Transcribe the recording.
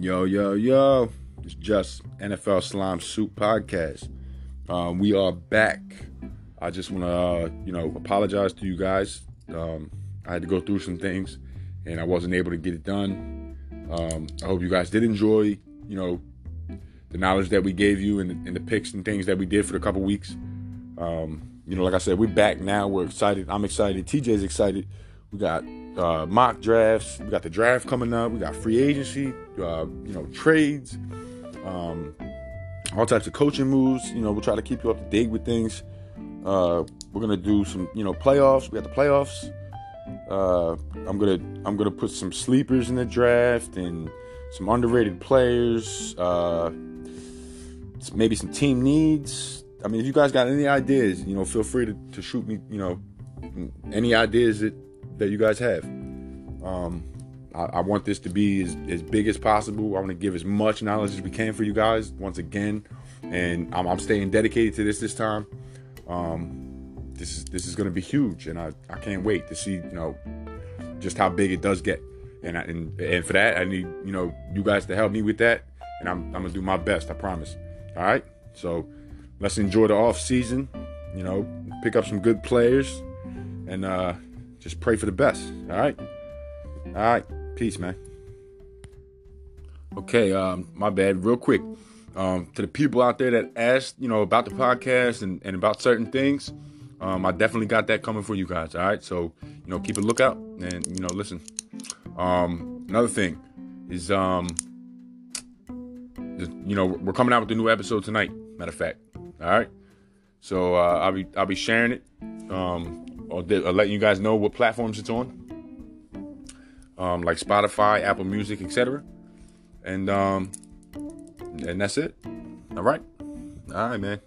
Yo, yo, yo. It's just NFL Slime Soup Podcast. Um, we are back. I just want to, uh, you know, apologize to you guys. Um, I had to go through some things and I wasn't able to get it done. Um, I hope you guys did enjoy, you know, the knowledge that we gave you and, and the picks and things that we did for the couple weeks. Um, you know, like I said, we're back now. We're excited. I'm excited. TJ's excited. We got uh, mock drafts. We got the draft coming up. We got free agency. Uh, you know, trades. Um, all types of coaching moves. You know, we'll try to keep you up to date with things. Uh, we're gonna do some, you know, playoffs. We got the playoffs. Uh, I'm gonna I'm gonna put some sleepers in the draft and some underrated players. Uh, maybe some team needs. I mean, if you guys got any ideas, you know, feel free to, to shoot me. You know, any ideas that that you guys have. Um, I, I, want this to be as, as big as possible. I want to give as much knowledge as we can for you guys once again, and I'm, I'm staying dedicated to this this time. Um, this is this is going to be huge, and I, I can't wait to see you know just how big it does get. And I, and and for that, I need you know you guys to help me with that, and I'm I'm gonna do my best. I promise. All right. So let's enjoy the off season. You know, pick up some good players, and uh, just pray for the best. All right. All right. Peace, man. Okay. Um, my bad. Real quick. Um, to the people out there that asked, you know, about the podcast and, and about certain things, um, I definitely got that coming for you guys. All right. So, you know, keep a lookout and, you know, listen. Um, another thing is, um, you know, we're coming out with a new episode tonight. Matter of fact. All right. So uh, I'll be I'll be sharing it. Um, or, or letting you guys know what platforms it's on, um, like Spotify, Apple Music, etc. And um, and that's it. All right, all right, man.